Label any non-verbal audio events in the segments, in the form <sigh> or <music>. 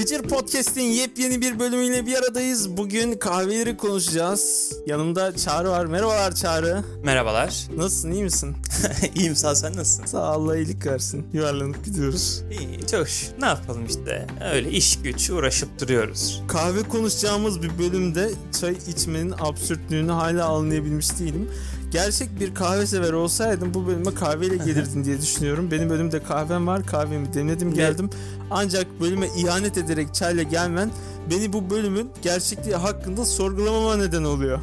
Gıcır Podcast'in yepyeni bir bölümüyle bir aradayız. Bugün kahveleri konuşacağız. Yanımda Çağrı var. Merhabalar Çağrı. Merhabalar. Nasılsın iyi misin? <laughs> İyiyim sağ ol, sen nasılsın? Sağ ol, Allah iyilik versin. Yuvarlanıp gidiyoruz. İyi çok şükür. Ne yapalım işte. Öyle iş güç uğraşıp duruyoruz. Kahve konuşacağımız bir bölümde çay içmenin absürtlüğünü hala anlayabilmiş değilim. Gerçek bir kahve sever olsaydım bu bölüme kahveyle gelirdin diye düşünüyorum. Benim önümde kahvem var. Kahvemi demledim geldim. Ancak bölüme ihanet ederek çayla gelmen beni bu bölümün gerçekliği hakkında sorgulamama neden oluyor.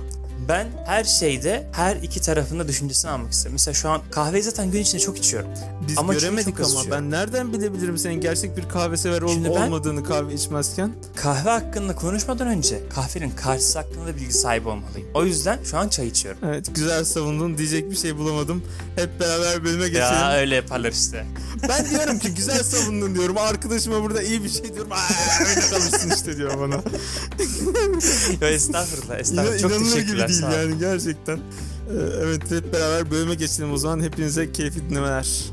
Ben her şeyde her iki tarafında düşüncesini almak isterim. Mesela şu an kahveyi zaten gün içinde çok içiyorum. Biz Ama göremedik ama ben nereden bilebilirim senin gerçek bir kahve sever olup Şimdi ben- olmadığını kahve içmezken? Kahve hakkında konuşmadan önce kahvenin karşısı hakkında da bilgi sahibi olmalıyım. O yüzden şu an çay içiyorum. Evet güzel savundun diyecek bir şey bulamadım. Hep beraber bölüme geçelim. Ya öyle yaparlar işte. Ben <laughs> diyorum ki güzel savundun diyorum. Arkadaşıma burada iyi bir şey diyorum. Aa, öyle kalırsın işte diyor bana. Yo, estağfurullah İnan, estağfurullah. Çok inanılır gibi değil yani gerçekten. Ee, Evet hep beraber bölüme geçelim o zaman. Hepinize keyifli dinlemeler.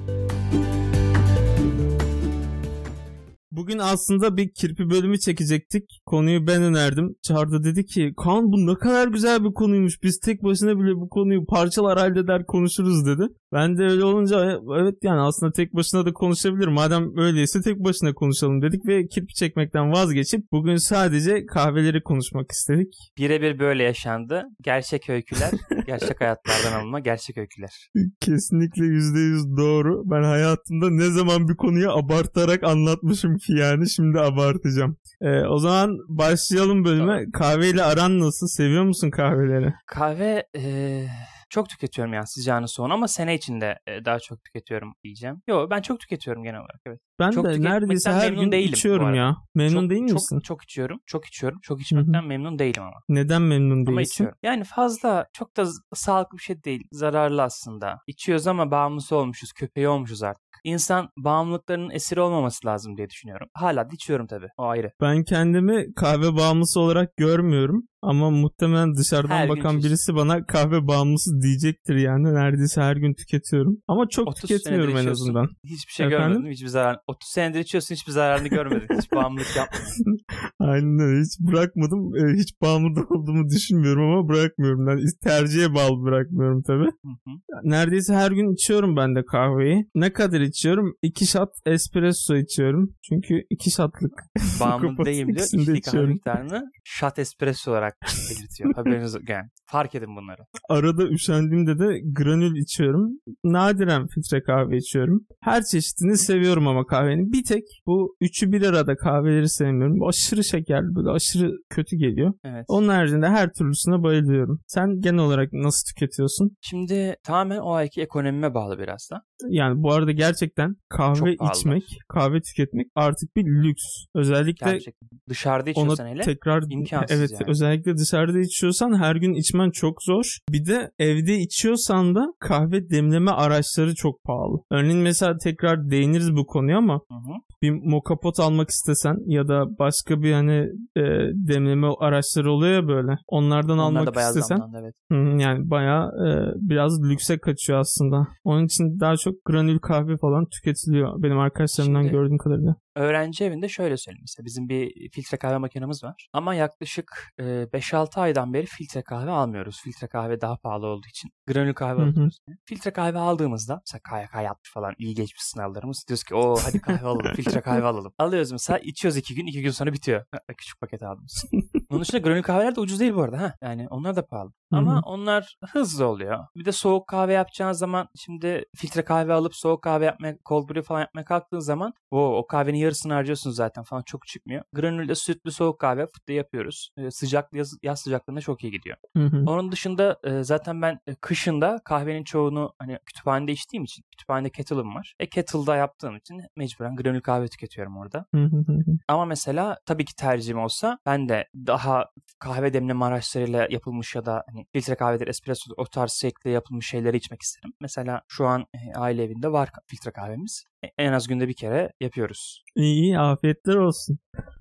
Bugün aslında bir kirpi bölümü çekecektik. Konuyu ben önerdim. Çağrı dedi ki Kaan bu ne kadar güzel bir konuymuş. Biz tek başına bile bu konuyu parçalar halleder konuşuruz dedi. Ben de öyle olunca "E, evet yani aslında tek başına da konuşabilir. Madem öyleyse tek başına konuşalım dedik ve kirpi çekmekten vazgeçip bugün sadece kahveleri konuşmak istedik. Birebir böyle yaşandı. Gerçek öyküler, <laughs> gerçek hayatlardan alınma gerçek öyküler. Kesinlikle %100 doğru. Ben hayatımda ne zaman bir konuyu abartarak anlatmışım ki yani şimdi abartacağım. Ee, o zaman başlayalım bölüme. Kahveyle aran nasıl? Seviyor musun kahveleri? Kahve eee, çok tüketiyorum yani sıcağını soğun ama sene içinde e, daha çok tüketiyorum diyeceğim. Yo ben çok tüketiyorum genel olarak evet. Ben Çok de neredeyse her gün değilim içiyorum ya. Memnun çok, değil çok, misin? Çok içiyorum. Çok içiyorum. Çok içmekten memnun değilim ama. Neden memnun Ama değilsin? içiyorum. Yani fazla çok da sağlıklı bir şey değil. Zararlı aslında. İçiyoruz ama bağımlısı olmuşuz. Köpeği olmuşuz artık. İnsan bağımlılıklarının esiri olmaması lazım diye düşünüyorum. Hala içiyorum tabii. O ayrı. Ben kendimi kahve bağımlısı olarak görmüyorum. Ama muhtemelen dışarıdan Her bakan birisi bana kahve bağımlısı diyecektir yani. Neredeyse her gün tüketiyorum. Ama çok 30 tüketmiyorum en azından. Hiçbir şey Efendim? görmedim. Hiçbir zarar. 30 senedir içiyorsun hiçbir zararını görmedin. Hiç bağımlılık yapmadın. <laughs> Aynen. Hiç bırakmadım. Ee, Hiç bağımlı olduğumu düşünmüyorum ama bırakmıyorum. Ben tercihe bağlı bırakmıyorum tabii. Hı hı. Neredeyse her gün içiyorum ben de kahveyi. Ne kadar içiyorum? İki shot espresso içiyorum. Çünkü iki shotlık. <laughs> Bağımlı değilim diyor. İçtiği kahve miktarını shot espresso olarak belirtiyor. Haberiniz. Yani fark edin bunları. Arada üşendiğimde de granül içiyorum. Nadiren filtre kahve içiyorum. Her çeşidini seviyorum ama kahvenin. Bir tek bu üçü bir arada kahveleri sevmiyorum. Bu aşırı şekerli böyle aşırı kötü geliyor. Evet. Onun haricinde her türlüsüne bayılıyorum. Sen genel olarak nasıl tüketiyorsun? Şimdi tamamen o ayki ekonomime bağlı biraz da. Yani bu arada gerçekten kahve içmek, kahve tüketmek artık bir lüks. Özellikle Gerçekten. Dışarıda ona içiyorsan hele tekrar imkansız evet yani. özellikle dışarıda içiyorsan her gün içmen çok zor. Bir de evde içiyorsan da kahve demleme araçları çok pahalı. Örneğin mesela tekrar değiniriz bu konuya ama Hı hı. bir moka pot almak istesen ya da başka bir hani e, demleme araçları oluyor ya böyle. Onlardan Onlar almak istesen zamlandı evet. Hı, Yani bayağı e, biraz lükse kaçıyor aslında. Onun için daha çok granül kahve falan tüketiliyor benim arkadaşlarımdan Şimdi- gördüğüm kadarıyla. Öğrenci evinde şöyle söyleyeyim mesela bizim bir filtre kahve makinemiz var. Ama yaklaşık e, 5-6 aydan beri filtre kahve almıyoruz. Filtre kahve daha pahalı olduğu için granül kahve alıyoruz. Filtre kahve aldığımızda mesela KYK yapmış falan iyi geçmiş sınavlarımız. Diyoruz ki o hadi kahve alalım <laughs> filtre kahve alalım. Alıyoruz mesela içiyoruz 2 gün 2 gün sonra bitiyor. Küçük paket aldığımız. Onun dışında granül kahveler de ucuz değil bu arada. Ha. Yani onlar da pahalı. Ama onlar hızlı oluyor. Bir de soğuk kahve yapacağın zaman şimdi filtre kahve alıp soğuk kahve yapmaya, cold brew falan yapmaya kalktığın zaman o, o kahvenin yarısını harcıyorsun zaten falan çok çıkmıyor. Granülde sütlü soğuk kahve fıttı yapıyoruz. Ee, sıcak yaz, yaz sıcaklığında çok iyi gidiyor. Hı hı. Onun dışında e, zaten ben e, kışında kahvenin çoğunu hani kütüphanede içtiğim için kütüphanede kettle'ım var. E kettle'da yaptığım için mecburen granül kahve tüketiyorum orada. Hı hı hı hı. Ama mesela tabii ki tercihim olsa ben de daha kahve demleme araçlarıyla yapılmış ya da hani filtre kahvedir, espresso o tarz şekilde yapılmış şeyleri içmek isterim. Mesela şu an e, aile evinde var filtre kahvemiz. E, En az günde bir kere yapıyoruz. İyi afiyetler olsun.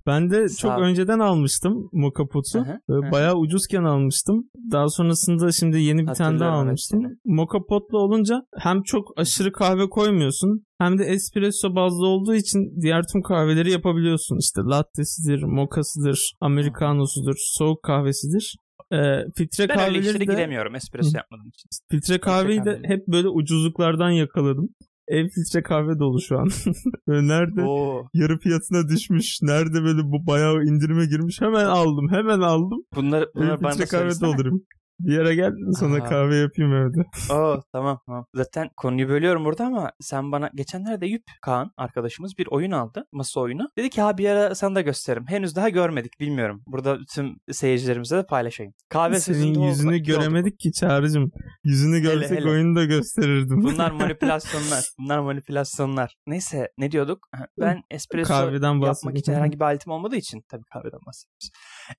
Ben de Sağ çok ol. önceden almıştım moka potu. Bayağı ucuzken almıştım. Daha sonrasında şimdi yeni bir tane daha almıştım. hepsini. Moka potlu olunca hem çok aşırı kahve koymuyorsun hem de espresso bazlı olduğu için diğer tüm kahveleri yapabiliyorsun. İşte latte'sidir, mokasıdır, americanosudur, soğuk kahvesidir. Ee, filtre Ben öyle kahveleri işlere de giremiyorum espresso yapmadığım için. filtre kahveyi de kahveleri. hep böyle ucuzluklardan yakaladım. Ev filtre kahve dolu şu an. <laughs> Nerede Oo. yarı fiyatına düşmüş, nerede böyle bu bayağı indirime girmiş hemen aldım, hemen aldım. Bunları, Ev bunları da filtre kahve doldurayım. Bir yere gel sana Aa. kahve yapayım evde. Oo tamam tamam. Zaten konuyu bölüyorum burada ama sen bana geçenlerde Yüp Kaan arkadaşımız bir oyun aldı. Masa oyunu. Dedi ki ha bir ara sana da gösteririm. Henüz daha görmedik bilmiyorum. Burada tüm seyircilerimize de paylaşayım. Kahve Senin yüzünü oldu. göremedik ki Çağrı'cım. Yüzünü görsek hele. oyunu da gösterirdim. Bunlar <laughs> manipülasyonlar. Bunlar manipülasyonlar. Neyse ne diyorduk? Ben espresso Kahveden yapmak için herhangi bir aletim olmadığı için tabii kahveden bahsediyoruz.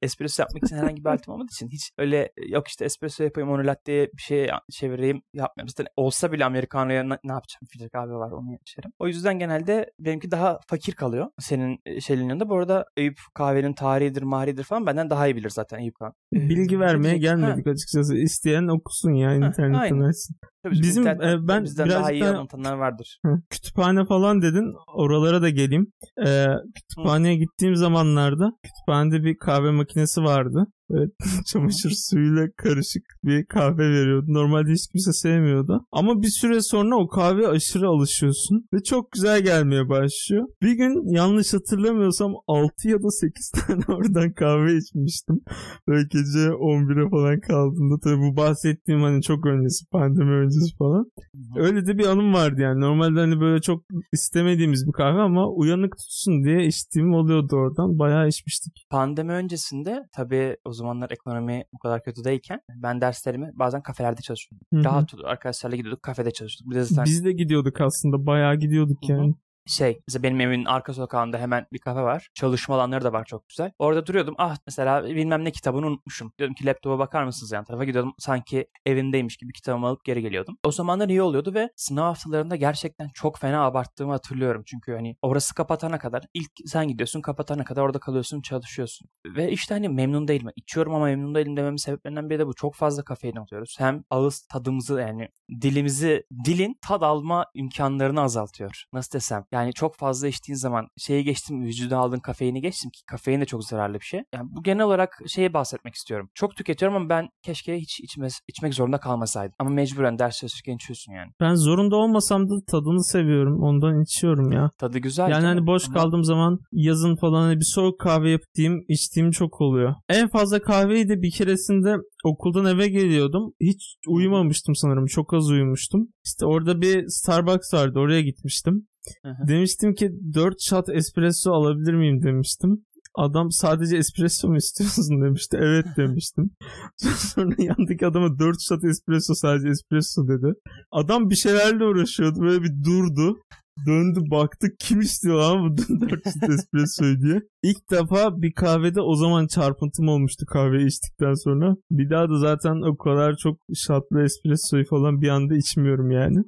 Espresso yapmak için herhangi bir aletim olmadığı için hiç öyle yok işte espresso yapayım onu latte'ye bir şey çevireyim yapmıyorum. Zaten olsa bile Americano'ya ne, yapacağım? Filtre kahve var onu içerim. O yüzden genelde benimki daha fakir kalıyor. Senin e, şeyin yanında. Bu arada Eyüp kahvenin tarihidir, mahridir falan benden daha iyi bilir zaten Eyüp. Bilgi vermeye gelmedik açıkçası. İsteyen okusun ya internetten açsın. Tabii Bizim, e, ben bizden daha iyi anlatanlar vardır. Hı, Kütüphane falan dedin. Oralara da geleyim. Ee, kütüphaneye gittiğim zamanlarda kütüphanede bir kahve makinesi vardı. Evet, <laughs> çamaşır suyuyla karışık bir kahve veriyordu. Normalde hiç kimse sevmiyordu. Ama bir süre sonra o kahveye aşırı alışıyorsun. Ve çok güzel gelmeye başlıyor. Bir gün yanlış hatırlamıyorsam 6 ya da 8 <laughs> tane oradan kahve içmiştim. Böyle gece 11'e falan kaldığında. Tabii bu bahsettiğim hani çok öncesi, pandemi öncesi falan. Öyle de bir anım vardı yani. Normalde hani böyle çok istemediğimiz bir kahve ama uyanık tutsun diye içtiğim oluyordu oradan. Bayağı içmiştik. Pandemi öncesinde tabii o zamanlar ekonomi bu kadar kötü değilken ben derslerimi bazen kafelerde çalışıyordum. Hı hı. Rahat arkadaşlarla gidiyorduk kafede çalışıyorduk. Bir de zaten Biz de gidiyorduk aslında. Bayağı gidiyorduk Hı hı. Şey mesela benim evimin arka sokağında hemen bir kafe var. Çalışma alanları da var çok güzel. Orada duruyordum. Ah mesela bilmem ne kitabını unutmuşum. Diyordum ki laptopa bakar mısınız yan tarafa gidiyordum. Sanki evimdeymiş gibi kitabımı alıp geri geliyordum. O zamanlar iyi oluyordu ve sınav haftalarında gerçekten çok fena abarttığımı hatırlıyorum. Çünkü hani orası kapatana kadar ilk sen gidiyorsun kapatana kadar orada kalıyorsun çalışıyorsun. Ve işte hani memnun değilim. İçiyorum ama memnun değilim dememin sebeplerinden biri de bu. Çok fazla kafein alıyoruz. Hem ağız tadımızı yani dilimizi dilin tad alma imkanlarını azaltıyor. Nasıl desem? Yani çok fazla içtiğin zaman şeyi geçtim vücuda aldığın kafeini geçtim ki kafein de çok zararlı bir şey. Yani bu genel olarak şeye bahsetmek istiyorum. Çok tüketiyorum ama ben keşke hiç içmez, içmek zorunda kalmasaydım. Ama mecburen ders çalışırken içiyorsun yani. Ben zorunda olmasam da tadını seviyorum. Ondan içiyorum ya. Tadı güzel. Yani hani boş Ama kaldığım zaman yazın falan hani bir soğuk kahve yaptığım, içtiğim çok oluyor. En fazla kahveyi de bir keresinde okuldan eve geliyordum. Hiç uyumamıştım sanırım. Çok az uyumuştum. İşte orada bir Starbucks vardı. Oraya gitmiştim. Hı hı. Demiştim ki 4 shot espresso alabilir miyim demiştim. Adam sadece espresso mu istiyorsun <laughs> demişti. Evet <laughs> demiştim. Sonra yandaki adama 4 shot espresso sadece espresso dedi. Adam bir şeylerle uğraşıyordu. Böyle bir durdu. Döndü baktık kim istiyor lan bu <laughs> 4 shot espressoyu diye. İlk defa bir kahvede o zaman çarpıntım olmuştu kahveyi içtikten sonra. Bir daha da zaten o kadar çok shotlı espressoyu falan bir anda içmiyorum yani.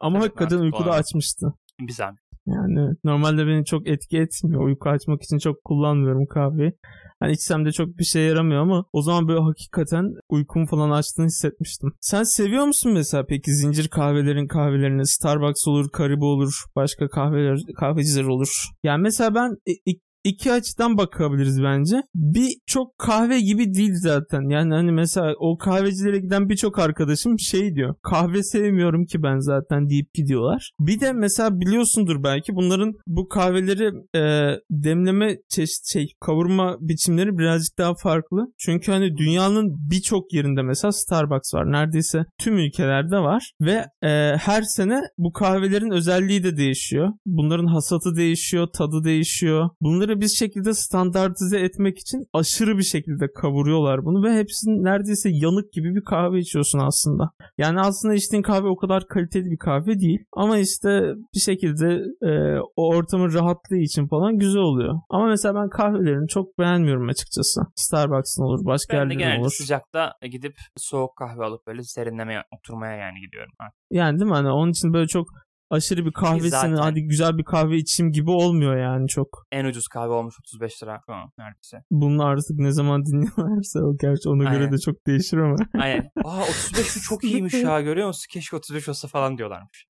Ama Evet, hakikaten uykuda açmıştı. Bir zahmet. Yani normalde beni çok etki etmiyor. Uyku açmak için çok kullanmıyorum kahveyi. Hani içsem de çok bir şey yaramıyor ama o zaman böyle hakikaten uykumu falan açtığını hissetmiştim. Sen seviyor musun mesela peki zincir kahvelerin kahvelerini? Starbucks olur, Karibo olur, başka kahveler, kahveciler olur. Yani mesela ben i- i- iki açıdan bakabiliriz bence. Bir çok kahve gibi değil zaten. Yani hani mesela o kahvecilere giden birçok arkadaşım şey diyor. Kahve sevmiyorum ki ben zaten deyip gidiyorlar. Bir de mesela biliyorsundur belki bunların bu kahveleri e, demleme çeşit şey kavurma biçimleri birazcık daha farklı. Çünkü hani dünyanın birçok yerinde mesela Starbucks var. Neredeyse tüm ülkelerde var ve e, her sene bu kahvelerin özelliği de değişiyor. Bunların hasatı değişiyor, tadı değişiyor. Bunları bir şekilde standartize etmek için aşırı bir şekilde kavuruyorlar bunu ve hepsinin neredeyse yanık gibi bir kahve içiyorsun aslında. Yani aslında içtiğin kahve o kadar kaliteli bir kahve değil. Ama işte bir şekilde e, o ortamın rahatlığı için falan güzel oluyor. Ama mesela ben kahvelerini çok beğenmiyorum açıkçası. Starbucks'ın olur, başka Ben de yerlerin olur. sıcakta gidip soğuk kahve alıp böyle serinlemeye oturmaya yani gidiyorum. Ha. Yani değil mi? Hani onun için böyle çok aşırı bir kahvesini zaten- hadi güzel bir kahve içeyim gibi olmuyor yani çok. En ucuz kahve olmuş 35 lira şu an neredeyse. Bunu artık ne zaman dinliyorlarsa o gerçi ona göre Aynen. de çok değişir ama. <laughs> Aynen. Aa 35 şu çok iyiymiş ya görüyor musun? Keşke 35 olsa falan diyorlarmış.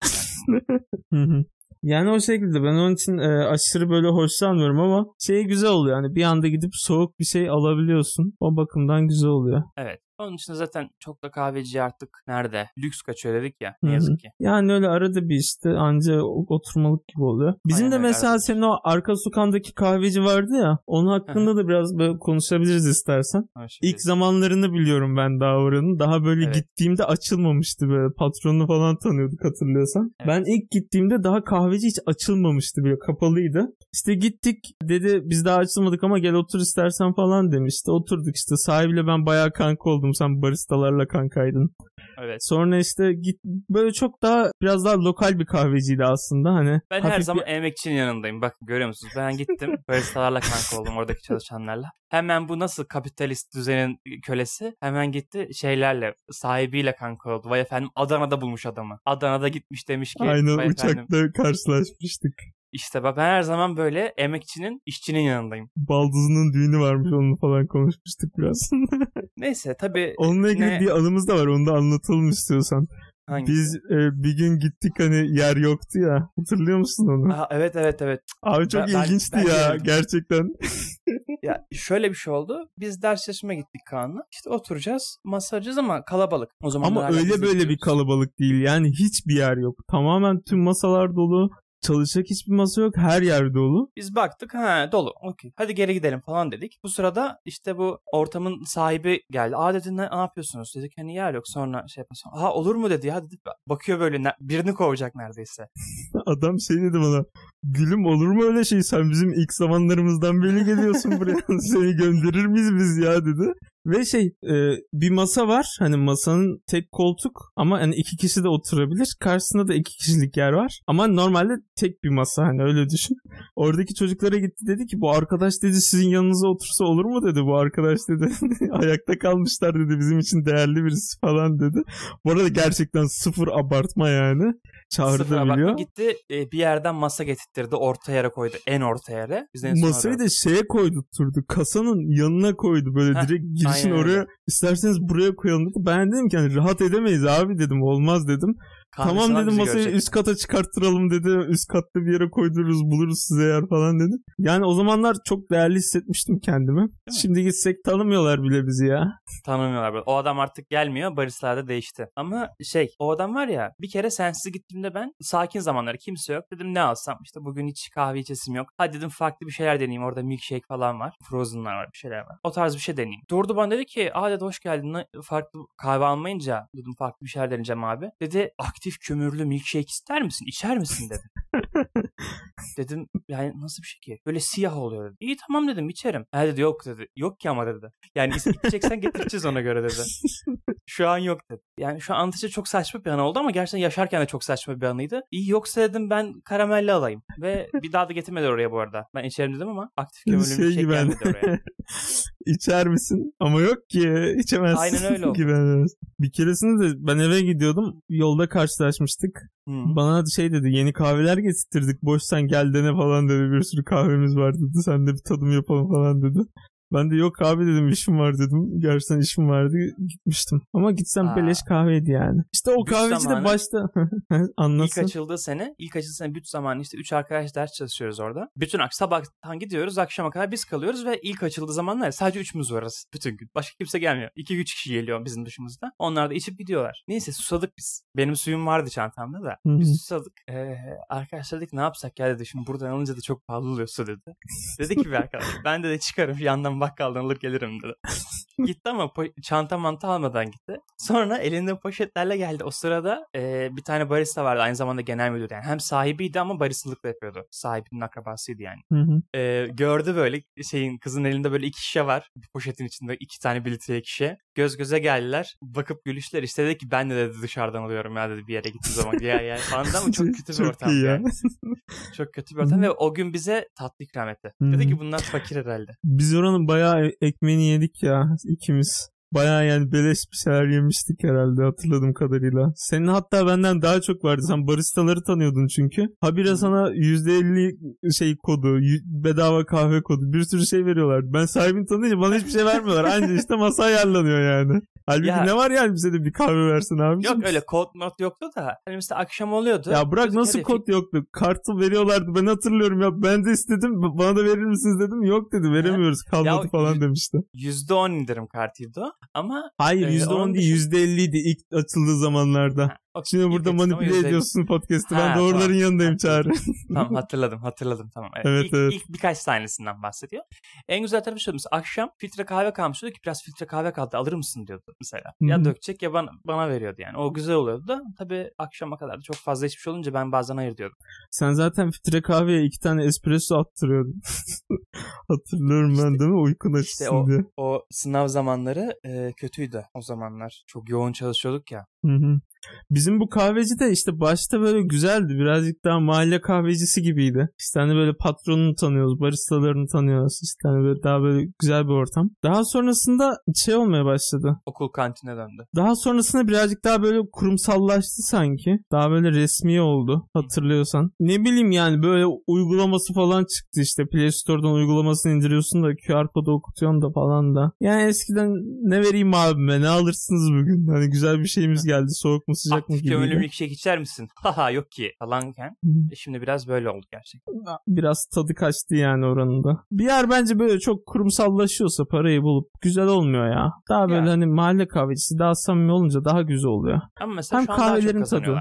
<laughs> Yani o şekilde ben onun için e, aşırı böyle hoşlanmıyorum ama şey güzel oluyor. Yani bir anda gidip soğuk bir şey alabiliyorsun. O bakımdan güzel oluyor. Evet. Onun dışında zaten çok da kahveci artık nerede? Lüks kaçıyor dedik ya. Ne yazık ki. Yani öyle arada bir işte anca oturmalık gibi oluyor. Bizim Aynen de mesela arada senin o arka sokağındaki kahveci vardı ya. Onun hakkında da biraz böyle konuşabiliriz istersen. Hoş İlk zamanlarını biliyorum ben daha oranın. Daha böyle Evet. gittiğimde açılmamıştı böyle. Patronunu falan tanıyorduk hatırlıyorsan. Evet. Ben ilk gittiğimde daha kahveci hiç açılmamıştı böyle kapalıydı. İşte gittik dedi biz daha açılmadık ama gel otur istersen falan demişti. Oturduk işte sahibiyle ben bayağı kanka oldum. Sen baristalarla kankaydın. Evet. Sonra işte git böyle çok daha biraz daha lokal bir kahveciydi aslında hani. Ben her zaman bir- emekçinin yanındayım. Bak görüyor musunuz? Ben gittim <laughs> baristalarla kanka oldum oradaki çalışanlarla. Hemen bu nasıl kapitalist düzenin kölesi hemen gitti şeylerle sahibiyle kanka oldu. Vay efendim Adana'da bulmuş adamı. Adana'da gitmiş demiş ki Aynen vay efendim. uçakta karşılaşmıştık. İşte bak ben her zaman böyle emekçinin işçinin yanındayım. Baldızının düğünü varmış onu falan konuşmuştuk biraz. <laughs> Neyse tabii Onunla ilgili Ne? bir anımız da var. Onu da anlatalım istiyorsan. hangisi? Biz e, bir gün gittik hani yer yoktu ya. Hatırlıyor musun onu? Aa, evet evet evet. Abi çok Ben- ben- ilginçti ben ya gördüm. gerçekten. Ya <laughs> şöyle bir şey oldu. Biz ders çalışmaya gittik Kaan'la. İşte oturacağız, masa ama kalabalık. O zaman Ama öyle böyle bir kalabalık değil. Yani hiçbir yer yok. Tamamen tüm masalar dolu. Çalışacak hiçbir masa yok. Her yer dolu. Biz baktık ha dolu. Okey. Hadi geri gidelim falan dedik. Bu sırada işte bu ortamın sahibi geldi. Aa dedi ne, ne yapıyorsunuz? Dedik hani yer yok. Sonra şey yapmasın. Ha olur mu dedi ya dedik. Bakıyor böyle ne- birini kovacak neredeyse. <laughs> Adam şey dedi bana. Gülüm olur mu öyle şey? Sen bizim ilk zamanlarımızdan beri geliyorsun buraya. <laughs> Seni gönderir miyiz biz ya dedi. Ve şey e, bir masa var. Hani masanın tek koltuk ama hani iki kişi de oturabilir. Karşısında da iki kişilik yer var. Ama normalde tek bir masa hani öyle düşün. <laughs> Oradaki çocuklara gitti dedi ki bu arkadaş dedi sizin yanınıza otursa olur mu dedi. Bu arkadaş dedi <laughs> ayakta kalmışlar dedi bizim için değerli birisi falan dedi. Bu arada gerçekten sıfır abartma yani. Çağrı Sıfır da bakma biliyor. gitti e, bir yerden masa getirttirdi. Orta yere koydu. En orta yere. Biz en son Masayı oraya- da şeye koydurtturdu. Kasanın yanına koydu. Böyle Heh, direkt girişin aynen öyle. oraya isterseniz buraya koyalım dedi. Ben dedim ki hani rahat edemeyiz abi dedim. Olmaz dedim. Kahvesi tamam dedim masayı görecek. üst kata çıkarttıralım dedi. Üst katta bir yere koydururuz buluruz size yer falan dedi. Yani o zamanlar çok değerli hissetmiştim kendimi. mi? Şimdi gitsek tanımıyorlar bile bizi ya. Tanımıyorlar böyle. O adam artık gelmiyor. Baristalar da değişti. Ama şey o adam var ya bir kere sensiz gittiğimde ben sakin zamanları kimse yok. Dedim ne alsam işte bugün hiç kahve içesim yok. Hadi dedim farklı bir şeyler deneyeyim. Orada milkshake falan var. Frozen'lar var bir şeyler var. O tarz bir şey deneyeyim. Durdu bana dedi ki aa dedi hoş geldin. Farklı kahve almayınca dedim farklı bir şeyler deneyeceğim abi. Dedi aktif kömürlü milkshake ister misin? İçer misin dedi. <laughs> dedim yani nasıl bir şey ki? Böyle siyah oluyor dedi. İyi tamam dedim içerim. Ha dedi yok dedi. Yok ki ama dedi. Yani içeceksen getireceğiz ona göre dedi. <laughs> Şu an yok dedi. Yani şu an anlatınca çok saçma bir an oldu ama gerçekten yaşarken de çok saçma bir anıydı. İyi yoksa dedim ben karamelli alayım. Ve <laughs> bir daha da getirmedi oraya bu arada. Ben içerim dedim ama aktif kömürlü şey bir şey hani. gelmedi oraya. <laughs> İçer misin? Ama yok ki içemezsin. Aynen öyle <laughs> oldu. gibi. evet. Bir keresinde de ben eve gidiyordum. Yolda karşılaşmıştık. Hı. Bana şey dedi yeni kahveler getirttirdik boş sen gel dene falan dedi bir sürü kahvemiz var dedi sen de bir tadım yapalım falan dedi. Ben de yok abi dedim işim var dedim. Gerçekten işim vardı gitmiştim. Ama gitsem Aa. beleş kahveydi yani. İşte o Büyük kahveci zamanı- de başta <laughs> İlk anlasın. açıldığı sene, ilk açıldığı sene büt zamanı işte 3 arkadaş ders çalışıyoruz orada. Bütün ak sabahtan gidiyoruz, akşama kadar biz kalıyoruz ve ilk açıldığı zamanlar sadece üçümüz varız bütün gün. Başka kimse gelmiyor. 2-3 kişi geliyor bizim dışımızda. Onlar da içip gidiyorlar. Neyse susadık biz. Benim suyum vardı çantamda da. Biz susadık. Ee, arkadaşlar dedik ne yapsak ya dedi. Şimdi buradan alınca da çok pahalı oluyor su dedi. Dedi ki bir arkadaş ben de, de çıkarım yandan bakkaldan alır gelirim dedi. <laughs> gitti ama po- çanta mantı almadan gitti. Sonra elinde poşetlerle geldi. O sırada e, bir tane barista vardı aynı zamanda genel müdür yani. Hem sahibiydi ama baristalık da yapıyordu. Sahibinin akrabasıydı yani. Hı hı. E, gördü böyle şeyin kızın elinde böyle iki şişe var. Bir poşetin içinde iki tane bir şişe. Göz göze geldiler. Bakıp gülüşler. İşte dedi ki ben de dedi dışarıdan alıyorum ya dedi bir yere gittiğim zaman. ya ya falan ama çok kötü bir Çok ortam iyi ya. yani. Çok kötü bir ortam ve o gün bize tatlı ikram etti. Dedi ki bunlar fakir herhalde. Biz oranın bayağı e- ekmeğini yedik ya ikimiz. Baya yani beleş bir şeyler yemiştik herhalde hatırladığım kadarıyla. Senin hatta benden daha çok vardı. Sen baristaları tanıyordun çünkü. Habire sana %50 şey kodu, bedava kahve kodu bir sürü şey veriyorlar. Ben sahibini tanıyınca bana hiçbir şey vermiyorlar. Anca işte masa ayarlanıyor yani. Halbuki ya, ne var yani bize de bir kahve versin abi. Yok öyle kod not yoktu da. Hani mesela akşam oluyordu. Ya bırak nasıl kod yoktu? Kartı veriyorlardı ben hatırlıyorum ya. Ben de istedim bana da verir misiniz dedim. Yok dedi veremiyoruz kalmadı ya, falan demişti. %10 indirim kartıydı o ama. Hayır %10 e, değil %50'ydi ilk açıldığı zamanlarda. Şimdi burada manipüle ediyorsun podcast'ı. Ben ha, doğruların tamam. yanındayım Çağrı. <laughs> tamam hatırladım hatırladım tamam. Evet, evet, ilk, evet. ilk birkaç tanesinden bahsediyor. En güzel tarafı şu mesela akşam filtre kahve kalmış diyor ki biraz filtre kahve kaldı alır mısın diyordu mesela. Hı-hı. Ya dökecek ya bana, bana veriyordu yani. O güzel oluyordu da tabii akşama kadar da çok fazla şey olunca ben bazen hayır diyordum. Sen zaten filtre kahveye iki tane espresso attırıyordun. <laughs> Hatırlıyorum işte, ben değil mi? Uykun açısın işte o, diye. o sınav zamanları e, kötüydü o zamanlar. Çok yoğun çalışıyorduk ya. Hı hı. Bizim bu kahveci de işte başta böyle güzeldi. Birazcık daha mahalle kahvecisi gibiydi. İşte hani böyle patronunu tanıyoruz, baristalarını tanıyoruz. İşte hani böyle daha böyle güzel bir ortam. Daha sonrasında şey olmaya başladı. Okul kantine döndü. Daha sonrasında birazcık daha böyle kurumsallaştı sanki. Daha böyle resmi oldu hatırlıyorsan. Ne bileyim yani böyle uygulaması falan çıktı işte. Play Store'dan uygulamasını indiriyorsun da QR kodu okutuyorsun da falan da. Yani eskiden ne vereyim abime ne alırsınız bugün? Hani güzel bir şeyimiz geldi soğuk mu sıcak Aktif mı gibi. kömürlü milkshake içer misin? <laughs> Haha yok ki falanken. E şimdi biraz böyle oldu gerçekten. Biraz tadı kaçtı yani oranında. Bir yer bence böyle çok kurumsallaşıyorsa parayı bulup güzel olmuyor ya. Daha böyle ya. hani mahalle kahvecisi daha samimi olunca daha güzel oluyor. Ama mesela Hem şu an kahvelerin daha çok tadı.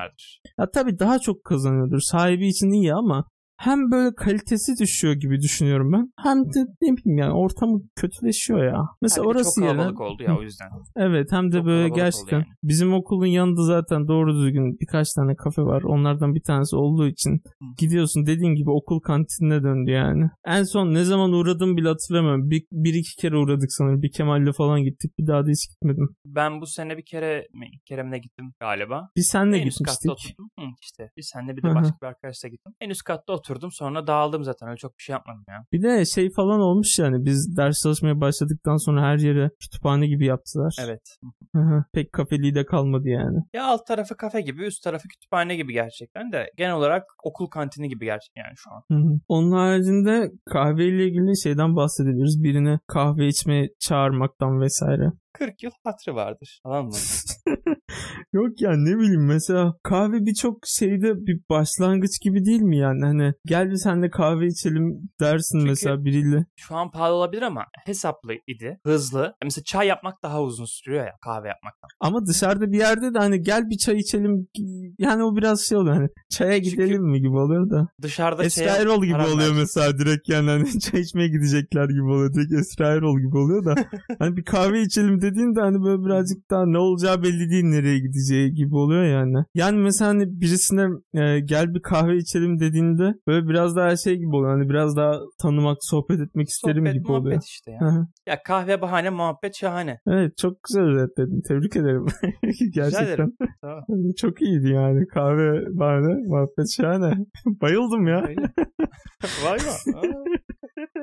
Ya tabii daha çok kazanıyordur. Sahibi için iyi ama hem böyle kalitesi düşüyor gibi düşünüyorum ben. Hem de ne bileyim yani ortamı kötüleşiyor ya. Mesela yani orası çok kalabalık yerine... oldu ya o yüzden. <laughs> Evet hem de çok böyle gerçekten yani. bizim okulun yanında zaten doğru düzgün birkaç tane kafe var. Onlardan bir tanesi olduğu için Hı. gidiyorsun dediğin gibi okul kantinine döndü yani. En son ne zaman uğradım bile hatırlamıyorum. Bir, bir iki kere uğradık sanırım. Bir Kemal'le falan gittik. Bir daha da hiç gitmedim. Ben bu sene bir kere ilk keremle gittim galiba. Bir senle en gitmiştik. Üst katta oturdum. Hı, işte bir senle bir de başka bir arkadaşla gittim. En üst katta oturdum sonra dağıldım zaten öyle çok bir şey yapmadım ya. Bir de şey falan olmuş yani biz ders çalışmaya başladıktan sonra her yere kütüphane gibi yaptılar. Evet. Pek kafeliği de kalmadı yani. Ya alt tarafı kafe gibi üst tarafı kütüphane gibi gerçekten de genel olarak okul kantini gibi gerçekten yani şu an. Onun haricinde kahveyle ilgili şeyden bahsedebiliriz. Birini kahve içmeye çağırmaktan vesaire. 40 yıl hatırı vardır. Tamam mı? <laughs> Yok ya ne bileyim mesela kahve birçok şeyde bir başlangıç gibi değil mi yani? Hani gel bir senle kahve içelim dersin Çünkü mesela biriyle. Şu an pahalı olabilir ama hesaplı idi. Hızlı. Mesela çay yapmak daha uzun sürüyor ya kahve yapmaktan. Ama dışarıda bir yerde de hani gel bir çay içelim yani o biraz şey oluyor hani çaya gidelim Çünkü mi gibi oluyor da. Dışarıda Esra Erol gibi oluyor versin. mesela direkt yani hani <laughs> çay içmeye gidecekler gibi oluyor. Direkt Esra Erol gibi oluyor da <laughs> hani bir kahve içelim dediğinde hani böyle birazcık daha ne olacağı belli değil nereye gideceği gibi oluyor yani. Yani mesela hani birisine e, gel bir kahve içelim dediğinde böyle biraz daha şey gibi oluyor. Hani biraz daha tanımak, sohbet etmek isterim sohbet, gibi oluyor. Sohbet işte ya. ya kahve bahane, muhabbet şahane. Evet çok güzel özetledin. Tebrik ederim. <laughs> Gerçekten. Tamam. Çok iyiydi yani. Kahve bahane, muhabbet şahane. <laughs> Bayıldım ya. <laughs> Vay be.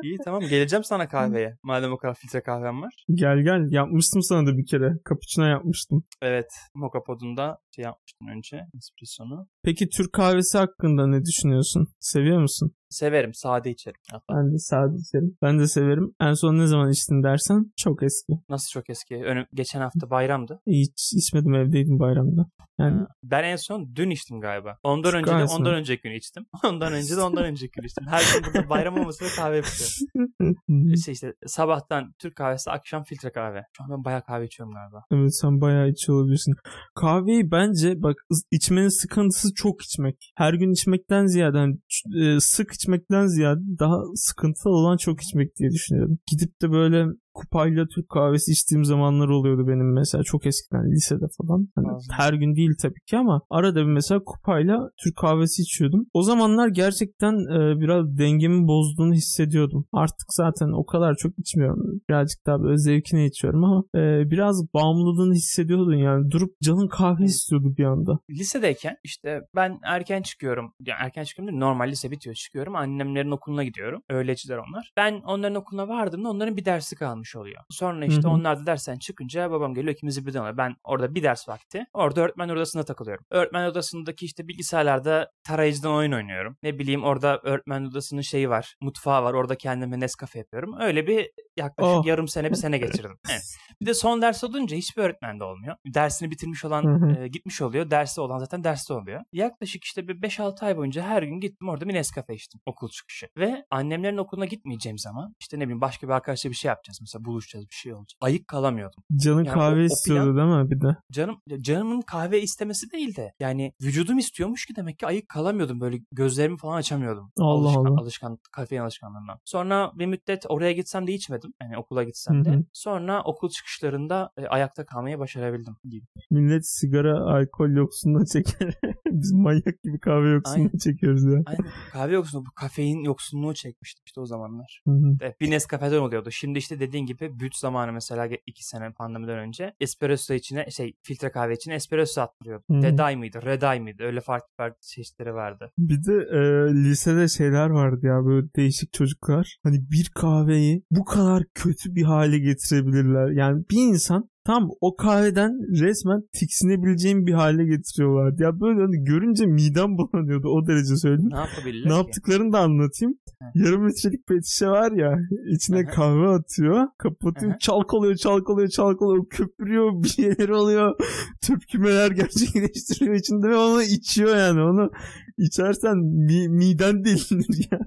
İyi tamam geleceğim sana kahveye. Madem o kadar filtre kahvem var. Gel gel yapmıştım sana da bir kere. Cappuccino yapmıştım. Evet. Moka podunda şey yapmıştım önce. Espresso'nu. Peki Türk kahvesi hakkında ne düşünüyorsun? Seviyor musun? Severim. Sade içerim. Hatta. Ben de sade içerim. Ben de severim. En son ne zaman içtin dersen çok eski. Nasıl çok eski? Önüm, geçen hafta bayramdı. Hiç içmedim evdeydim bayramda. Yani... Ben en son dün içtim galiba. Ondan önce de ondan önceki gün içtim. <laughs> Ondan önce de ondan önceki gün içtim. Her gün burada bayram olması ve kahve yapıyorum. işte <laughs> işte sabahtan Türk kahvesi, akşam filtre kahve. Şu an ben bayağı kahve içiyorum galiba. Evet sen bayağı içiyor olabilirsin. Kahveyi bence bak içmenin sıkıntısı çok içmek. Her gün içmekten ziyade yani, e, sık içmekten ziyade daha sıkıntılı olan çok içmek diye düşünüyorum. Gidip de böyle kupayla Türk kahvesi içtiğim zamanlar oluyordu benim mesela çok eskiden lisede falan. Hani her gün değil tabii ki ama arada bir mesela kupayla Türk kahvesi içiyordum. O zamanlar gerçekten e, biraz dengemi bozduğunu hissediyordum. Artık zaten o kadar çok içmiyorum. Birazcık daha böyle zevkine içiyorum ama e, biraz bağımlılığını hissediyordun yani. Durup canın kahve istiyordu bir anda. Lisedeyken işte ben erken çıkıyorum. Yani erken çıkıyorum değil normal lise bitiyor çıkıyorum. Annemlerin okuluna gidiyorum. Öğleciler onlar. Ben onların okuluna vardığımda onların bir dersi kalmış kalmış oluyor. Sonra işte Hı hı. onlar da dersten çıkınca babam geliyor ikimizi birden alıyor. Ben orada bir ders vakti orada öğretmen odasında takılıyorum. Öğretmen odasındaki işte bilgisayarlarda tarayıcıdan oyun oynuyorum. Ne bileyim orada öğretmen odasının şeyi var. Mutfağı var. Orada kendime Nescafe yapıyorum. Öyle bir yaklaşık Oh. yarım sene bir sene <laughs> geçirdim. Evet. Bir de son ders olunca hiçbir öğretmen de olmuyor. Dersini bitirmiş olan e, gitmiş oluyor. Dersi olan zaten derste oluyor. Yaklaşık işte bir 5-6 ay boyunca her gün gittim orada bir Nescafe içtim okul çıkışı. Ve annemlerin okuluna gitmeyeceğim zaman işte ne bileyim başka bir arkadaşla bir şey yapacağız mesela buluşacağız bir şey olacak. Ayık kalamıyordum. Canın Yani o- kahve o istiyordu değil mi bir de? Canım canımın kahve istemesi değil de yani vücudum istiyormuş ki demek ki ayık kalamıyordum böyle gözlerimi falan açamıyordum. Allah Alışkan, Allah. alışkan kafein alışkanlığından. Sonra bir müddet oraya gitsem de içmedim. Yani okula gitsem de. Hı hı. Sonra okul çıkışlarında e, ayakta kalmayı başarabildim diyeyim. Millet sigara, alkol yoksunluğu çeker. <laughs> Biz manyak gibi kahve yoksunluğu Aynen. çekiyoruz ya. Aynen. Kahve yoksunluğu, bu kafein yoksunluğu çekmiştim işte o zamanlar. Hı hı. Evet, bir Nescafe'den oluyordu. Şimdi işte dediğin gibi büyüt zamanı mesela iki sene pandemiden önce espresso içine şey filtre kahve içine espresso attırıyordu. Hı. Deday mıydı? Reday mıydı? Öyle farklı farklı çeşitleri vardı. Bir de e, lisede şeyler vardı ya böyle değişik çocuklar. Hani bir kahveyi bu kadar kötü bir hale getirebilirler. Yani bir insan tam o kahveden resmen tiksinebileceğim bir hale getiriyorlardı. Ya böyle hani görünce midem bulanıyordu o derece söyleyeyim. Ne yapabilirler Ne ki? yaptıklarını da anlatayım. Yarım litrelik pet şişe var ya içine Aha. kahve atıyor kapatıyor Aha. çalkalıyor çalkalıyor çalkalıyor köpürüyor bir şeyler oluyor <laughs> tepkimeler gerçekleştiriyor içinde ve onu içiyor yani onu içersen mi, miden delinir ya.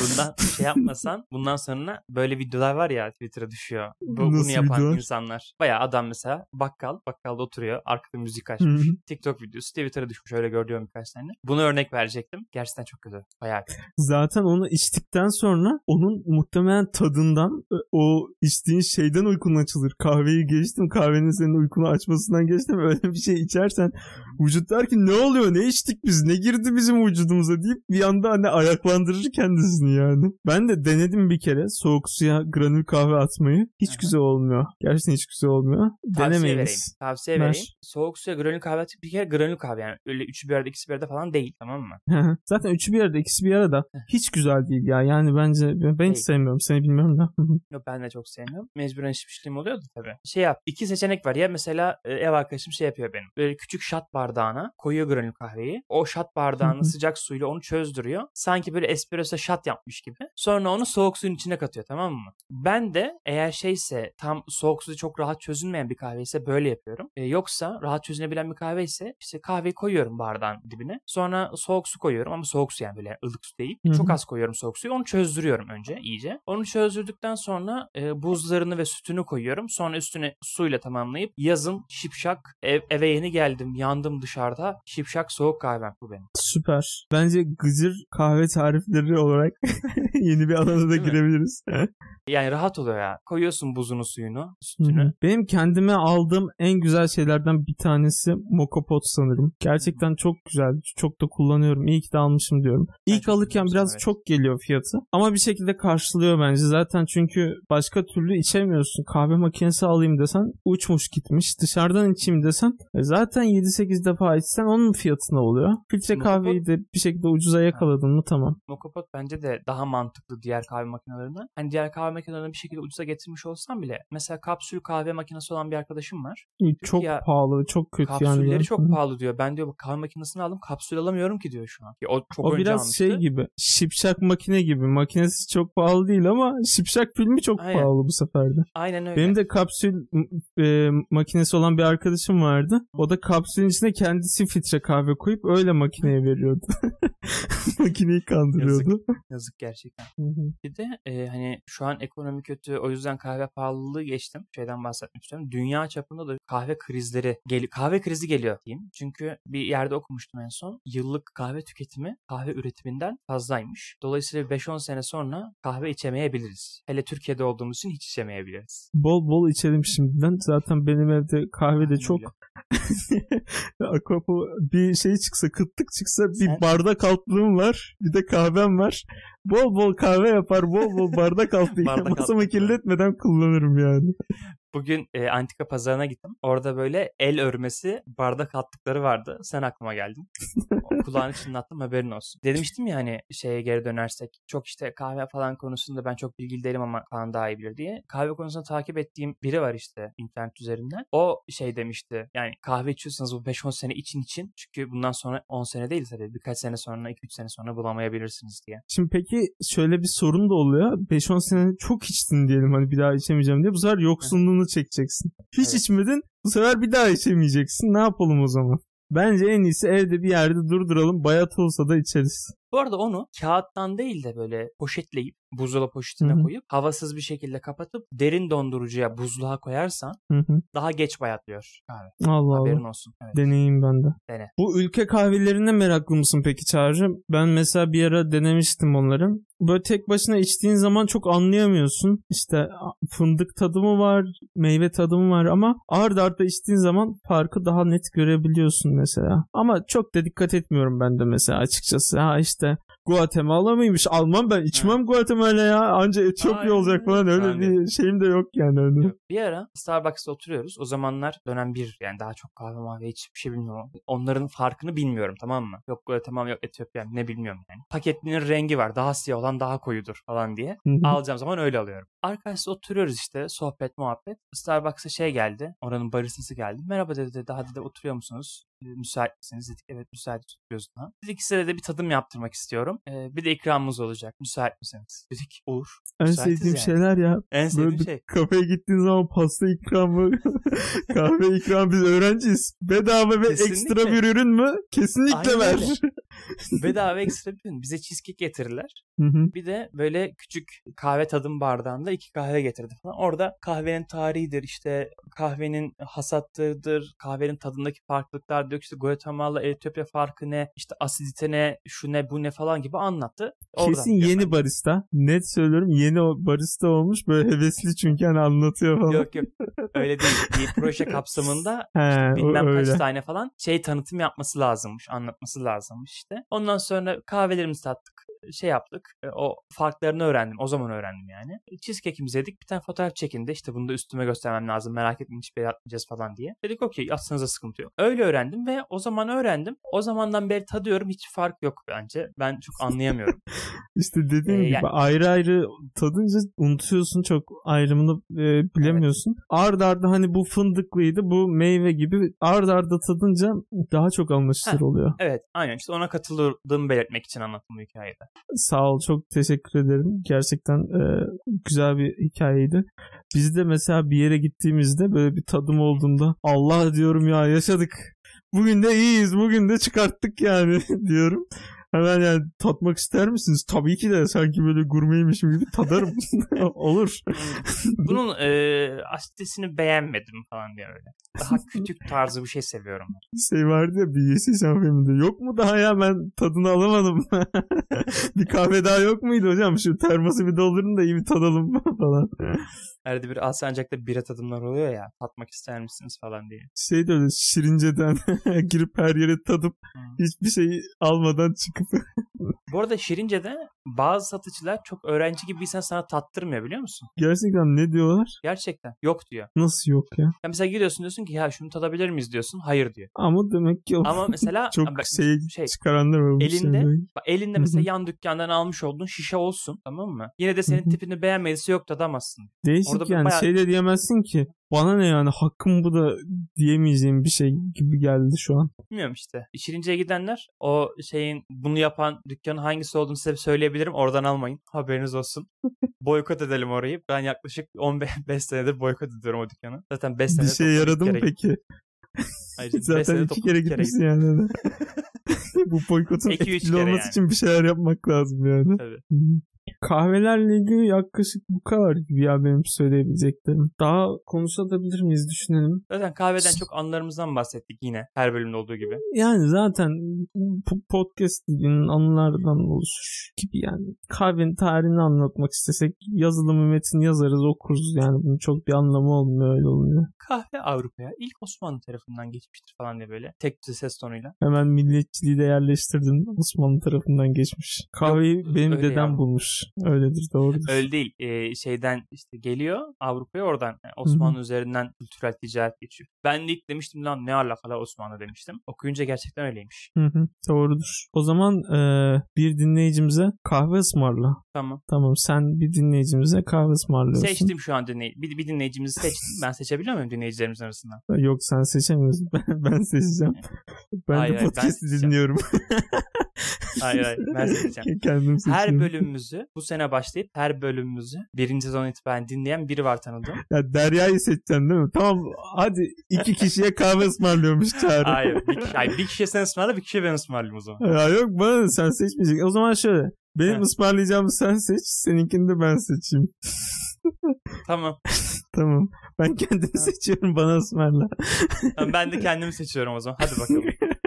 Bundan şey yapmasan bundan sonra böyle videolar var ya Twitter'a düşüyor. Bu, bunu Nasıl yapan videolar? insanlar. Bayağı adam mesela bakkal, bakkalda oturuyor. Arkada müzik açmış. hı. TikTok videosu Twitter'a düşmüş. Öyle gördüğüm birkaç tane. Bunu örnek verecektim. Gerçekten çok kötü. Bayağı kötü. Zaten onu içtikten sonra onun muhtemelen tadından e, o içtiğin şeyden uykun açılır. Kahveyi geçtim kahvenin senin uykunu açmasından geçtim öyle bir şey içersen vücut der ki ne oluyor ne içtik biz ne girdi bizim vücudumuza deyip bir anda hani ayaklandırır kendisini yani. Ben de denedim bir kere soğuk suya granül kahve atmayı. Hiç Aha. güzel olmuyor. Gerçekten hiç güzel olmuyor. Tavsiye vereyim. Tavsiye Ver. vereyim. Soğuk suya granül kahve at- Bir kere granül kahve yani. Öyle üçü bir arada ikisi bir arada falan değil. Tamam mı? Zaten üçü bir arada ikisi bir arada hiç güzel değil ya. Yani bence ben hiç Değil. sevmiyorum. Seni bilmiyorum da. Yok ben de çok sevmiyorum. Mecburen içmişliğim oluyordu tabii. Şey yap. iki seçenek var. Ya mesela e, ev arkadaşım şey yapıyor benim. Böyle küçük şat bardağına koyuyor granül kahveyi. O şat bardağını sıcak suyla onu çözdürüyor. Sanki böyle espresso şat yapmış gibi. Sonra onu soğuk suyun içine katıyor tamam mı? Ben de eğer şeyse tam soğuk suyu çok rahat çözünmeyen bir kahve ise böyle yapıyorum. E, yoksa rahat çözünebilen bir kahve ise işte kahveyi koyuyorum bardağın dibine. Sonra soğuk su koyuyorum ama soğuk su yani böyle ılık su değil. Hı hı. Çok az koyuyorum soğuk suyu. Onu çözdürüyorum önce iyice. Onu çözdürdükten sonra e, buzlarını ve sütünü koyuyorum. Sonra üstüne suyla tamamlayıp yazın şipşak ev, eve yeni geldim yandım dışarıda şipşak soğuk kahvem bu benim. Süper. Bence gıcır kahve tarifleri olarak <laughs> yeni bir alana da girebiliriz. Yani rahat oluyor ya. Koyuyorsun buzunu suyunu sütünü. hı. Benim kendime aldığım en güzel şeylerden bir tanesi Mokopot sanırım. Gerçekten çok güzel. Çok da kullanıyorum. İyi ki de almışım diyorum. İlk çok alırken biraz evet. çok geliyor fiyatı. Ama bir şekilde karşılıyor bence. Zaten çünkü başka türlü içemiyorsun. Kahve makinesi alayım desen uçmuş gitmiş. Dışarıdan içeyim desen e, zaten 7-8 defa içsen onun fiyatına oluyor. Filtre Mokopot- kahveyi de bir şekilde ucuza yakaladın mı tamam. Mokopot bence de daha mantıklı diğer kahve makinelerinden. Hani diğer kahve makinelerini bir şekilde ucuza getirmiş olsam bile mesela kapsül kahve makinesi olan bir arkadaşım var. Çok ya, pahalı, çok kötü Kapsülleri yani. çok Hı. pahalı diyor. Ben diyor bu kahve makinesini aldım kapsül alamıyorum ki diyor şu an. Ya o çok O biraz almıştı. şey gibi. Şipşak makine gibi. Makinesi çok pahalı değil ama şipşak filmi çok Aynen. pahalı bu sefer de. Aynen öyle. Benim de kapsül e, makinesi olan bir arkadaşım vardı. O da kapsülün içine kendisi filtre kahve koyup öyle makineye <laughs> veriyordu. <laughs> Makineyi kandırıyordu. Yazık gerçekten. Hı hı. Bir de e, hani şu an ekonomi kötü o yüzden kahve pahalılığı geçtim. Şeyden bahsetmek istiyorum. Dünya çapında da kahve krizleri gel kahve krizi geliyor diyeyim. Çünkü bir yerde okumuştum en son. Yıllık kahve tüketimi kahve üretiminden fazlaymış. Dolayısıyla 5-10 sene sonra kahve içemeyebiliriz. Hele Türkiye'de olduğumuz için hiç içemeyebiliriz. Bol bol içelim şimdiden. Zaten benim evde kahve de çok. <laughs> Akvapo bir şey çıksa kıtlık çıksa bir Sen- bardak altlığım var. Bir de kahvem var. Bol bol kahve yapar. Bol bol bardak <laughs> altlığı Bardak altlığı. kirletmeden kullanırım yani. Bugün e, antika pazarına gittim. Orada böyle el örmesi bardak attıkları vardı. Sen aklıma geldin. Kulağını çınlattım haberin olsun. Demiştim ya hani şeye geri dönersek. Çok işte kahve falan konusunda ben çok bilgili değilim ama falan daha iyi bilir diye. Kahve konusunda takip ettiğim biri var işte internet üzerinden. O şey demişti. Yani kahve içiyorsanız bu 5-10 sene için için. Çünkü bundan sonra 10 sene değil tabii. Birkaç sene sonra 2-3 sene sonra bulamayabilirsiniz diye. Şimdi peki şöyle bir sorun da oluyor. 5-10 sene çok içtin diyelim hani bir daha içemeyeceğim diye. Bu sefer yoksunluğunu çekeceksin. Hiç Evet. içmedin. Bu sefer bir daha içemeyeceksin. Ne yapalım o zaman? Bence en iyisi evde bir yerde durduralım. Bayat olsa da içeriz. Bu arada onu kağıttan değil de böyle poşetleyip buzdolabı poşetine Hı hı. koyup havasız bir şekilde kapatıp derin dondurucuya buzluğa koyarsan Hı hı. daha geç bayatlıyor kahve. Allah Allah. Haberin olsun. Evet. Deneyeyim ben de. Dene. Bu ülke kahvelerine meraklı mısın peki Çağrı? Ben mesela bir ara denemiştim onları. Böyle tek başına içtiğin zaman çok anlayamıyorsun. İşte fındık tadı mı var, meyve tadı mı var ama ard arda içtiğin zaman farkı daha net görebiliyorsun mesela. Ama çok da dikkat etmiyorum ben de mesela açıkçası. Ha işte Guatemala mıymış? Almam ben içmem Guatemala ya. Anca Etiyopya Aynen olacak falan. Öyle Aynen. bir şeyim de yok yani. Öyle. Yok. Bir ara Starbucks'ta oturuyoruz. O zamanlar dönem bir yani daha çok kahve mavi hiçbir şey bilmiyorum. Onların farkını bilmiyorum tamam mı? Yok Guatemala yok Etiyopya ne bilmiyorum yani. Paketinin rengi var. Daha siyah olan daha koyudur falan diye. Alacağım zaman öyle alıyorum. Arkadaşlar oturuyoruz işte sohbet muhabbet. Starbucks'a şey geldi. Oranın baristası geldi. Merhaba dedi dedi. Hadi de oturuyor musunuz? E, müsait misiniz? Dedik evet müsait daha. Dedik size de bir tadım yaptırmak istiyorum. E, bir de ikramımız olacak. Müsait misiniz? Dedik olur. En sevdiğim yani. şeyler ya. En sevdiğim Böyle şey. kafeye gittiğin zaman pasta ikramı, <laughs> kahve ikramı biz öğrenciyiz. Bedava ve Kesinlikle. ekstra bir ürün mü? Kesinlikle Aynen ver. <laughs> Bedava ekstra bir. Bize cheesecake getirirler. Hı hı. Bir de böyle küçük kahve tadım bardağında iki kahve getirdi falan. Orada kahvenin tarihidir işte kahvenin hasattırdır, kahvenin tadındaki farklılıklar diyor işte Guatemala, Etiyopya farkı ne, işte asidite ne, şu ne, bu ne falan gibi anlattı. Oradan Kesin yeni barista. Net söylüyorum yeni barista olmuş. Böyle hevesli çünkü hani anlatıyor ben. falan. Yok yok öyle değil. <laughs> Bir proje kapsamında He, o bilmem kaç öyle. tane falan şey tanıtım yapması lazımmış, anlatması lazımmış işte. Ondan sonra kahvelerimizi tattık, şey yaptık. e, O farklarını öğrendim. O zaman öğrendim yani. Cheesecake'imizi yedik. Bir tane fotoğraf çekindi. İşte bunu da üstüme göstermem lazım. Merak etmeyin hiçbir yere atmayacağız falan diye. Dedik okey atsanıza sıkıntı yok. Öyle öğrendim ve o zaman öğrendim. O zamandan beri tadıyorum. Hiç fark yok bence. Ben çok anlayamıyorum. <laughs> İşte dediğim Ee, gibi yani- ayrı ayrı tadınca unutuyorsun çok ayrımını e, bilemiyorsun. Ard arda hani bu fındıklıydı bu meyve gibi ard arda tadınca daha çok anlaşılır Heh. oluyor. evet aynen işte ona katıldığımı belirtmek için anlattım hikayede. Sağ ol çok teşekkür ederim. Gerçekten e, güzel bir hikayeydi. Biz de mesela bir yere gittiğimizde böyle bir tadım olduğunda Allah diyorum ya yaşadık. Bugün de iyiyiz. Bugün de çıkarttık yani <laughs> diyorum. Hemen yani tatmak ister misiniz? Tabii ki de sanki böyle gurmeymişim gibi tadarım. <laughs> Olur. Bunun e, asiditesini beğenmedim falan diye öyle. Daha küçük tarzı bir şey seviyorum. Şey vardı ya bir Yeşilçam filminde. Yok mu daha ya ben tadını alamadım. <laughs> bir kahve daha yok muydu hocam? Şu termosu bir doldurun da iyi bir tadalım <laughs> falan. Arada bir Alsancak'ta bira tadımlar oluyor ya. Tatmak ister misiniz falan diye. şey de öyle şirinceden <laughs> girip her yere tadıp hiçbir şey almadan çıkıp <laughs> Bu arada Şirince'de bazı satıcılar çok öğrenci gibiysen sana tattırmıyor biliyor musun? gerçekten ne diyorlar? Gerçekten. Yok diyor. Nasıl yok ya? Ya mesela gidiyorsun diyorsun ki ya şunu tadabilir miyiz diyorsun. Hayır diyor. Ama demek ki Ama <laughs> mesela çok bak, şey, şey çıkaranlar var. elinde- bak elinde mesela yan dükkandan almış olduğun şişe olsun tamam mı? Yine de senin tipini beğenmediyse yok tadamazsın. Değişik Orada yani bayağı- şey de diyemezsin ki bana ne yani hakkım bu da diyemeyeceğim bir şey gibi geldi şu an. Bilmiyorum işte. Şirince'ye gidenler o şeyin bunu yapan dükkanın hangisi olduğunu size söyleyebilirim. Oradan almayın. Haberiniz olsun. <laughs> boykot edelim orayı. Ben yaklaşık 15 <laughs> senedir boykot ediyorum o dükkanı. Zaten 5 Bir senede şey yaradı mı kere- peki? <laughs> Hayır, Zaten iki kere gitmişsin yani. bu boykotun etkili kere olması yani. için bir şeyler yapmak lazım yani. Tabii. Hı. Kahvelerle ilgili yaklaşık bu kadar gibi ya benim söyleyebileceklerim. Daha konuşabilir miyiz düşünelim. Zaten kahveden çok anılarımızdan bahsettik yine. Her bölümde olduğu gibi. Yani zaten bu podcast dediğin anılardan oluşur gibi yani. Kahvenin tarihini anlatmak istesek yazılımı metin yazarız okuruz yani bunun çok bir anlamı olmuyor öyle olmuyor. Kahve Avrupa'ya ilk Osmanlı tarafından geçmiştir falan diye böyle tek düze ses tonuyla. Hemen milliyetçiliği de yerleştirdin Osmanlı tarafından geçmiş. Kahveyi Yok, benim dedem ya. bulmuş. Öyledir. Öyledir doğrudur. Öyle değil. Ee, şeyden işte geliyor Avrupa'ya oradan yani Osmanlı üzerinden kültürel ticaret geçiyor. Ben de ilk demiştim lan ne alakalı Osmanlı demiştim. Okuyunca gerçekten öyleymiş. Hı hı, doğrudur. O zaman e, bir dinleyicimize kahve ısmarla. Tamam. Tamam sen bir dinleyicimize kahve ısmarlıyorsun. Seçtim şu an dinley bir, bir dinleyicimizi seçtim. <laughs> Ben seçebiliyor muyum dinleyicilerimizin arasından? Yok sen seçemiyorsun. <laughs> Ben, ben seçeceğim. Ben Hayır, de hayır, ben podcast seçeceğim. dinliyorum. Hayır hayır ben seçeceğim. <laughs> Kendim seçiyorum. Her bölümümüzü bu sene başlayıp her bölümümüzü birinci sezon itibaren dinleyen biri var tanıdığım. Ya Derya'yı seçeceksin değil mi? Tamam hadi iki kişiye kahve ısmarlıyormuş Çağrı. Hayır bir, kişi, hayır, bir kişiye sen ısmarla bir kişiye ben ısmarlayayım o zaman. Ya yok bana sen seçmeyeceksin. O zaman şöyle. Benim ısmarlayacağımı sen seç. Seninkini de ben seçeyim. Tamam. Tamam. Ben kendimi seçiyorum bana ısmarla. Ben de kendimi seçiyorum o zaman. Hadi bakalım. <laughs>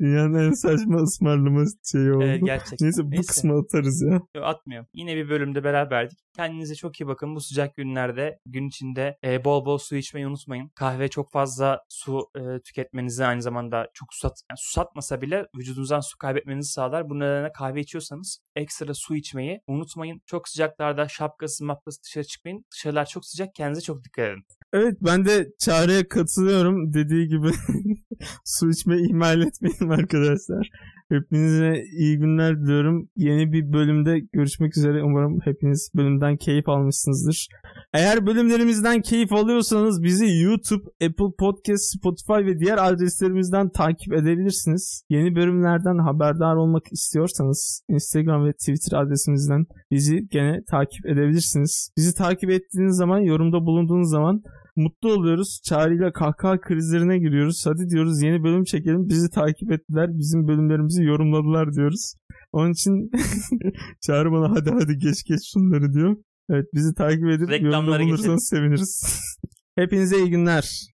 Dünyanın en saçma ısmarlama şeyi oldu. Ee, gerçekten. Neyse bu Neyse. kısmı atarız ya. Yo, atmıyorum. Yine bir bölümde beraberdik. Kendinize çok iyi bakın. Bu sıcak günlerde gün içinde e, bol bol su içmeyi unutmayın. Kahve çok fazla su e, tüketmenizi aynı zamanda çok susat, yani susatmasa bile vücudunuzdan su kaybetmenizi sağlar. Bu nedenle kahve içiyorsanız ekstra su içmeyi unutmayın. Çok sıcaklarda şapkası mapkası dışarı çıkmayın. Dışarılar çok sıcak. Kendinize çok dikkat edin. Evet ben de Çağrı'ya katılıyorum. Dediği gibi <laughs> su içmeyi ihmal etmeyin arkadaşlar. Hepinize iyi günler diliyorum. Yeni bir bölümde görüşmek üzere. Umarım hepiniz bölümden keyif almışsınızdır. Eğer bölümlerimizden keyif alıyorsanız bizi YouTube, Apple Podcast, Spotify ve diğer adreslerimizden takip edebilirsiniz. Yeni bölümlerden haberdar olmak istiyorsanız Instagram ve Twitter adresimizden bizi gene takip edebilirsiniz. Bizi takip ettiğiniz zaman, yorumda bulunduğunuz zaman mutlu oluyoruz. Çağrı'yla kahkaha krizlerine giriyoruz. Hadi diyoruz yeni bölüm çekelim. Bizi takip ettiler. Bizim bölümlerimizi yorumladılar diyoruz. Onun için <laughs> Çağrı bana hadi hadi geç geç şunları diyor. Evet bizi takip edip Reklamları yorumda bulursanız seviniriz. Hepinize iyi günler.